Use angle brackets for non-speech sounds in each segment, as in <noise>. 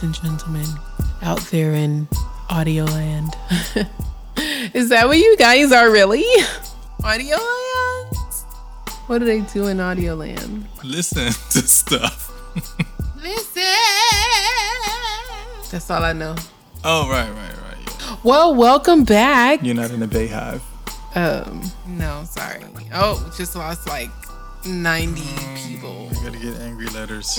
Ladies and gentlemen, out there in audio land. <laughs> Is that what you guys are really? <laughs> Audio land? What do they do in audio land? Listen <laughs> to stuff. Listen. That's all I know. Oh, right, right, right. Well, welcome back. You're not in a Beyhive. Um, no, sorry. Oh, just lost like 90 people. I gotta get angry letters.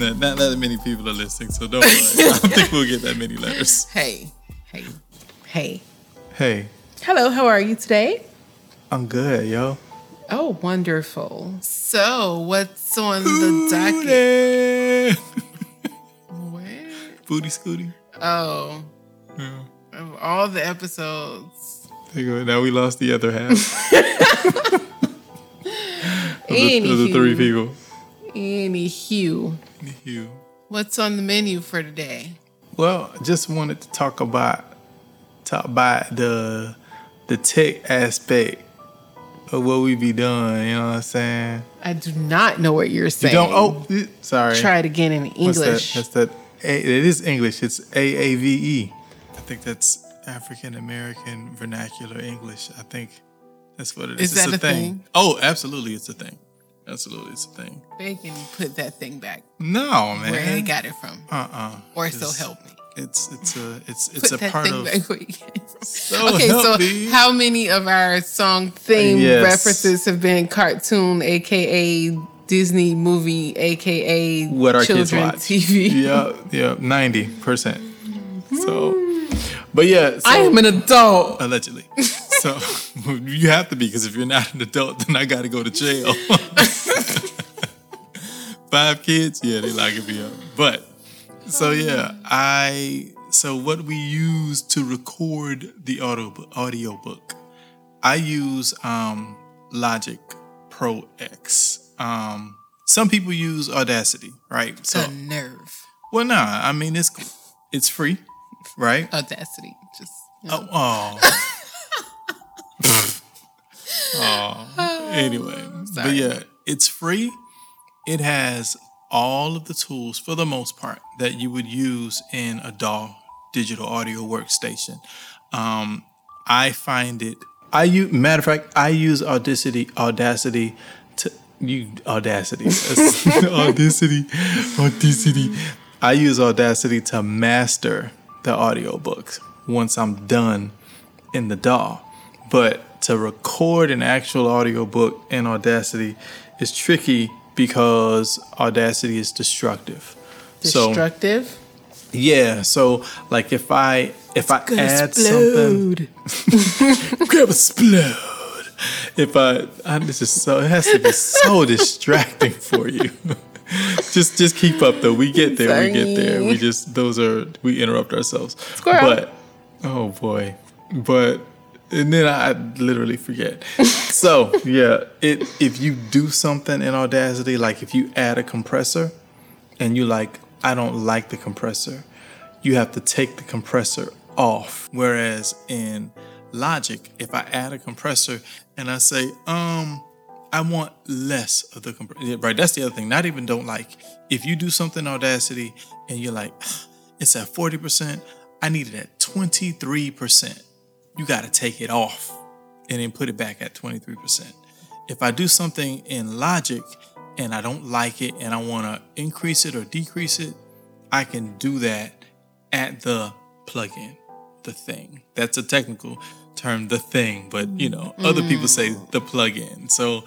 No, not that many people are listening, so don't worry. I don't think we'll get that many letters. <laughs> Hey, hey, hey. Hey, Hello, how are you today? I'm good, yo. Oh, wonderful. So, what's on the docket? Booty. <laughs> What? Booty scooty. Oh, Yeah. of all the episodes. There you go. Now we lost the other half. <laughs> of, the, of the three Anywho. people. Anywho, You. what's on the menu for today? Well, I just wanted to talk about talk about the the tech aspect of what we be doing. You know what I'm saying? I do not know what you're saying. You don't. Oh, sorry. try it again in What's that? English. That's that. A, it is English. It's A A V E. I think that's African American vernacular English. I think that's what it is. Is it's that a a thing. thing? Oh, absolutely, it's a thing. Absolutely, it's a thing. They can put that thing back No, man. where they got it from, Uh uh or so help me. It's it's a it's <laughs> it's Put a that part thing of. back where you. So okay, help so me. how many of our song theme Yes. references have been cartoon, aka Disney movie, aka what our children kids watch. TV? Yeah, yeah, ninety percent. So, but yeah, so, I am an adult. allegedly. So <laughs> you have to be because if you're not an adult, then I got to go to jail. <laughs> Five kids, yeah, they locking me up. But so yeah, I so what we use to record the audio audio book, I use um, Logic Pro X. Um, some people use Audacity, right? So The nerve, well, nah, I mean it's it's free, right? audacity, just Oh, oh. <laughs> oh. Anyway, but yeah, it's free. It has all of the tools for the most part that you would use in a DAW digital audio workstation. Um, I find it. I use matter of fact, I use Audacity. Audacity to you Audacity. <laughs> Audacity. Audacity. I use Audacity to master the audiobooks once I'm done in the DAW. But to record an actual audiobook in Audacity is tricky because Audacity is destructive. So destructive. yeah, so like if I if I add something. I'm Gonna add something explode. <laughs> grab explode. If I, I this is so it has to be so <laughs> distracting for you. <laughs> just just keep up though. We get there. We get there. We just those are we interrupt ourselves. Squirrel. But oh boy. But and then I literally forget. <laughs> so yeah, it if you do something in Audacity, like if you add a compressor and you like, I don't like the compressor, you have to take the compressor off. Whereas in Logic, if I add a compressor and I say, um, I want less of the compressor, right? That's the other thing. Not even don't like. If you do something Audacity and you're like, it's at 40%, I need it at 23%. You got to take it off and then put it back at 23%. If I do something in Logic and I don't like it and I want to increase it or decrease it, I can do that at the plugin, the thing. That's a technical term, the thing, but you know, other people say the plugin. So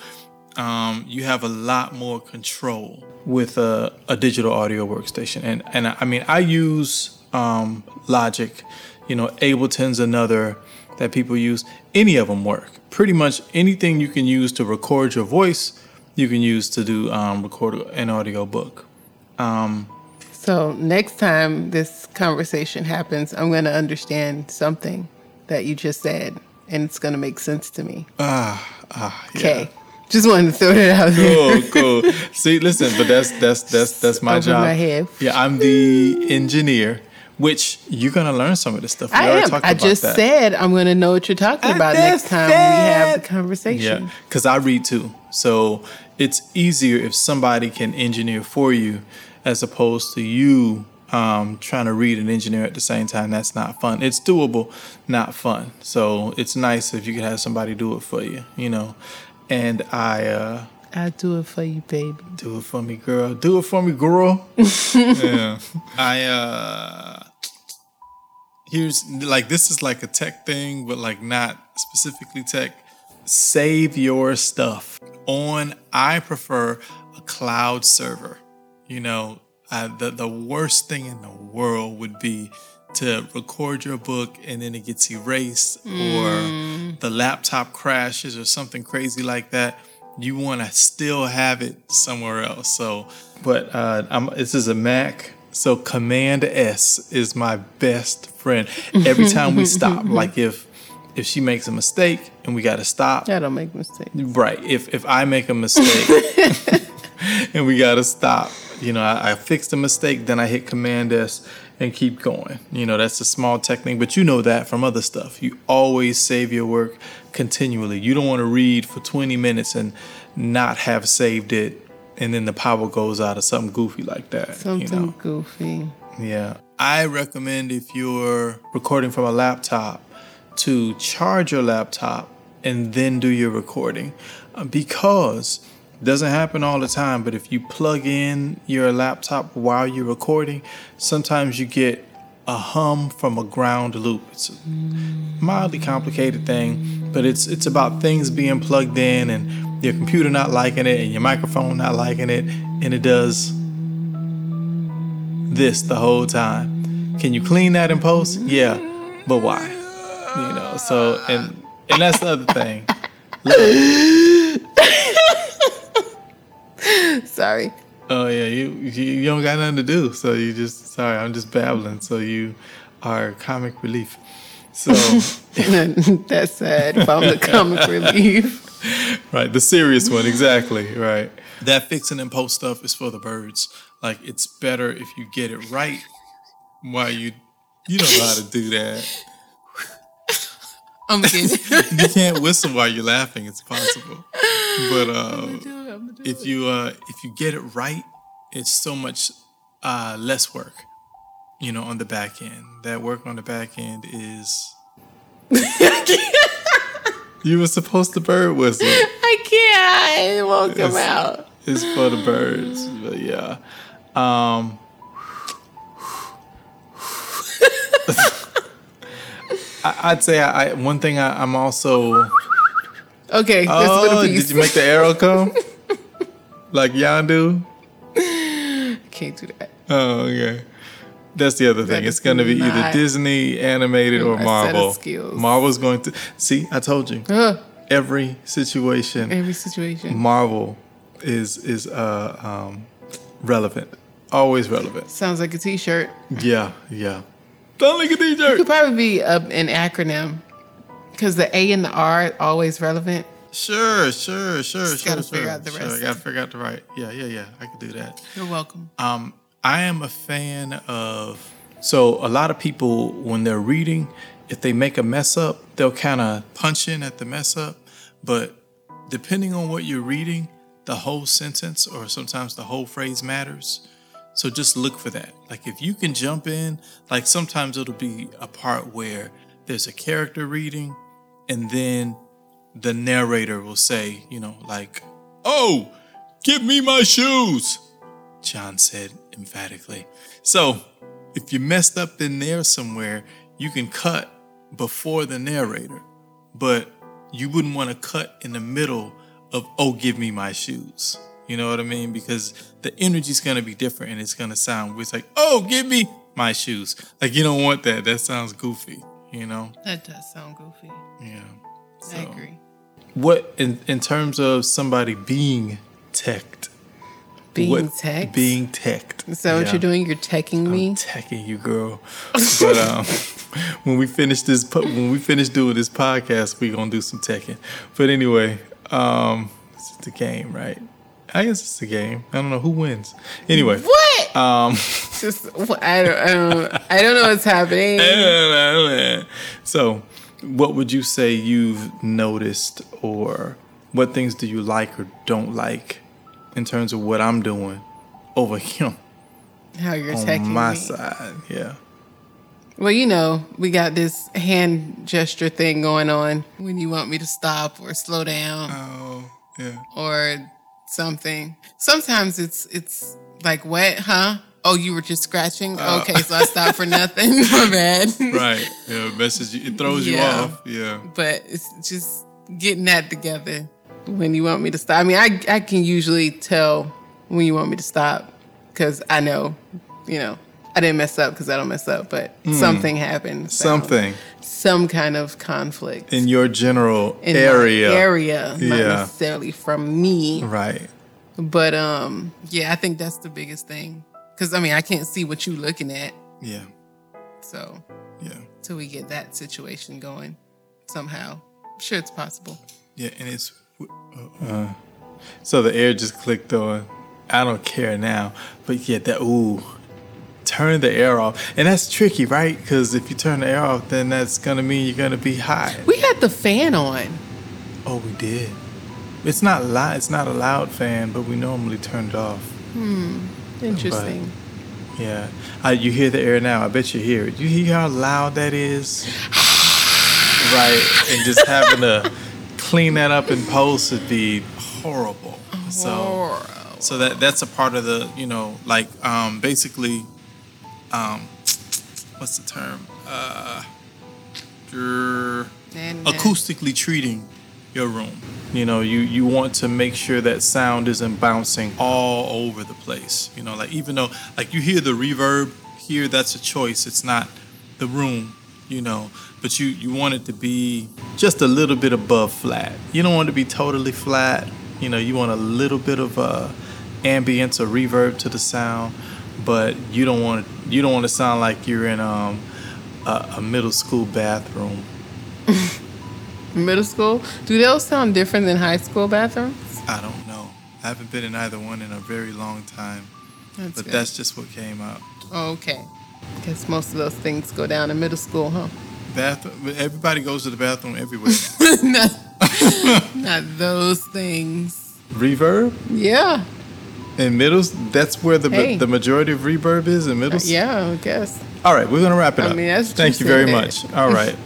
um, you have a lot more control with a, a digital audio workstation. And and I mean, I use um, Logic You know, Ableton's another that people use. Any of them work. Pretty much anything you can use to record your voice, you can use to do um, record an audio book. Um, So next time this conversation happens, I'm going to understand something that you just said, and it's going to make sense to me. ah, ah, yeah. Okay. Just wanted to throw that out there. cool, cool. See, listen, but that's that's that's that's my Over job. my head. Yeah, I'm the engineer, which you're gonna learn some of this stuff. We I am. I about just that. said I'm going to know what you're talking I about next time we have the conversation. Yeah, because I read too, so it's easier if somebody can engineer for you, as opposed to you um, trying to read and engineer at the same time. That's not fun. It's doable, not fun. So it's nice if you can have somebody do it for you. You know, and I. Uh, I'll do it for you, baby. Do it for me, girl. Do it for me, girl. <laughs> yeah. I uh here's like this is like a tech thing, but like not specifically tech. Save your stuff on I prefer a cloud server. You know, uh, the the worst thing in the world would be to record your book and then it gets erased or the laptop crashes or something crazy like that. You want to still have it somewhere else. So but uh I'm, this is a mac so command s is my best friend. Every time we stop <laughs> like if if she makes a mistake and we got to stop. I don't make mistakes. Right. If if I make a mistake <laughs> <laughs> and we gotta stop, you know, I, I fix the mistake, then I hit Command S and keep going. You know, that's a small technique, but you know that from other stuff. You always save your work continually. You don't want to read for 20 minutes and not have saved it, and then the power goes out or something goofy like that. Something You know? goofy. Yeah. I recommend if you're recording from a laptop to charge your laptop and then do your recording uh, because doesn't happen all the time, but if you plug in your laptop while you're recording, sometimes you get a hum from a ground loop. It's a mildly complicated thing, but it's it's about things being plugged in and your computer not liking it and your microphone not liking it and it does this the whole time. Can you clean that in post? Yeah, but why? You know. So and and that's the other thing. Sorry. Oh yeah, you, you you don't got nothing to do, so you just sorry. I'm just babbling. So you are comic relief. So <laughs> That's sad. If I'm the comic <laughs> relief. right, the serious one, exactly. Right. That fixing and post stuff is for the birds. Like it's better if you get it right while you you don't know how to do that. I'm kidding. you can't whistle while you're laughing. It's possible. But <laughs> uh, if you uh, if you get it right, it's so much uh, less work. You know, on the back end. That work on the back end is. <laughs> you were supposed to bird whistle. I can't. It won't come It's- out. It's for the birds. But yeah. Um, <laughs> I, I'd say I, I one thing I, I'm also. Okay, that's Oh, did you make the arrow come? <laughs> like Yondu? Can't do that. Oh, okay. That's the other thing. That It's going to be either Disney animated or my set of Marvel. Marvel's going to see. I told you. Ugh, Every situation, every situation. Marvel is is uh um relevant. Always relevant. Sounds like a t-shirt. Yeah, yeah. Don't like a It could probably be a, an acronym because the A and the R are always relevant. Sure, sure, sure, Just sure. gotta sure, figure out the sure. I gotta figure out the right. Yeah, yeah, yeah. I could do that. You're welcome. Um, I am a fan of. So a lot of people, when they're reading, if they make a mess up, they'll kind of punch in at the mess up. But depending on what you're reading, the whole sentence or sometimes the whole phrase matters. So just look for that. Like if you can jump in, like sometimes it'll be a part where there's a character reading, and then the narrator will say, you know, like, "Oh, give me my shoes." John said emphatically. So, if you messed up in there somewhere, you can cut before the narrator, but you wouldn't want to cut in the middle of, oh, give me my shoes. You know what I mean? Because the energy's going to be different and it's going to sound, it's like, oh, give me my shoes. Like you don't want that. That sounds goofy. You know. That does sound goofy. Yeah. I agree. What in in terms of somebody being teched? Being what, tech. Being teched. Is that what you're doing? You're teching me. I'm teching you, girl. but um, <laughs> when we finish this, when we finish doing this podcast, we gonna do some teching. But anyway, um, it's the game, right? I guess it's a game. I don't know who wins. Anyway, what? um, <laughs> Just I don't, I don't I don't know what's happening. <laughs> so what would you say you've noticed, or what things do you like or don't like in terms of what I'm doing over <laughs> him How you're on my me. side? Yeah. Well, you know, we got this hand gesture thing going on when you want me to stop or slow down Oh, yeah. or something. Sometimes it's it's like what, huh? Oh, you were just scratching. okay, so I stopped for nothing. <laughs> My bad. <laughs> right. Yeah, you. It throws you off. Yeah. But it's just getting that together when you want me to stop. I mean, I I can usually tell when you want me to stop because I know, you know, I didn't mess up because I don't mess up, but something happened. so- Something some kind of conflict in your general in area. area, not Yeah. necessarily from me. Right. But um, yeah, I think that's the biggest thing. Cause I mean, I can't see what you're looking at, Yeah. so Yeah. till we get that situation going somehow, I'm sure it's possible. Yeah. And it's. Uh, so the air just clicked on. I don't care now. But yeah, that. Ooh. Turn the air off. And that's tricky, right? Because if you turn the air off, then that's going to mean you're going to be hot. We had the fan on. Oh, we did. It's not loud. It's not a loud fan, but we normally turn it off. Interesting. Yeah, uh, you hear the air now. I bet you hear it. You hear how loud that is, <sighs> right? And just having to clean that up in post would be horrible. So, so that that's a part of the you know like um, basically, um, what's the term? Uh, acoustically treating your room. You know, you you want to make sure that sound isn't bouncing all over the place. You know, like even though like you hear the reverb here, that's a choice. It's not the room. You know, but you you want it to be just a little bit above flat. You don't want it to be totally flat. You know, you want a little bit of uh, ambience or reverb to the sound, but you don't want you don't want to sound like you're in um, a, a middle school bathroom. <laughs> Middle school? Do those sound different than high school bathrooms? I don't know. I haven't been in either one in a very long time, That's but good. that's just what came out. okay. Guess most of those things go down in middle school, huh? Bathroom. Everybody goes to the bathroom everywhere. <laughs> not, not those things. reverb Yeah. in middle. That's where the Hey. the majority of reverb is in middle. Uh, yeah, I guess. All right, we're gonna wrap it I up. mean, that's Thank you very much. All right. <laughs>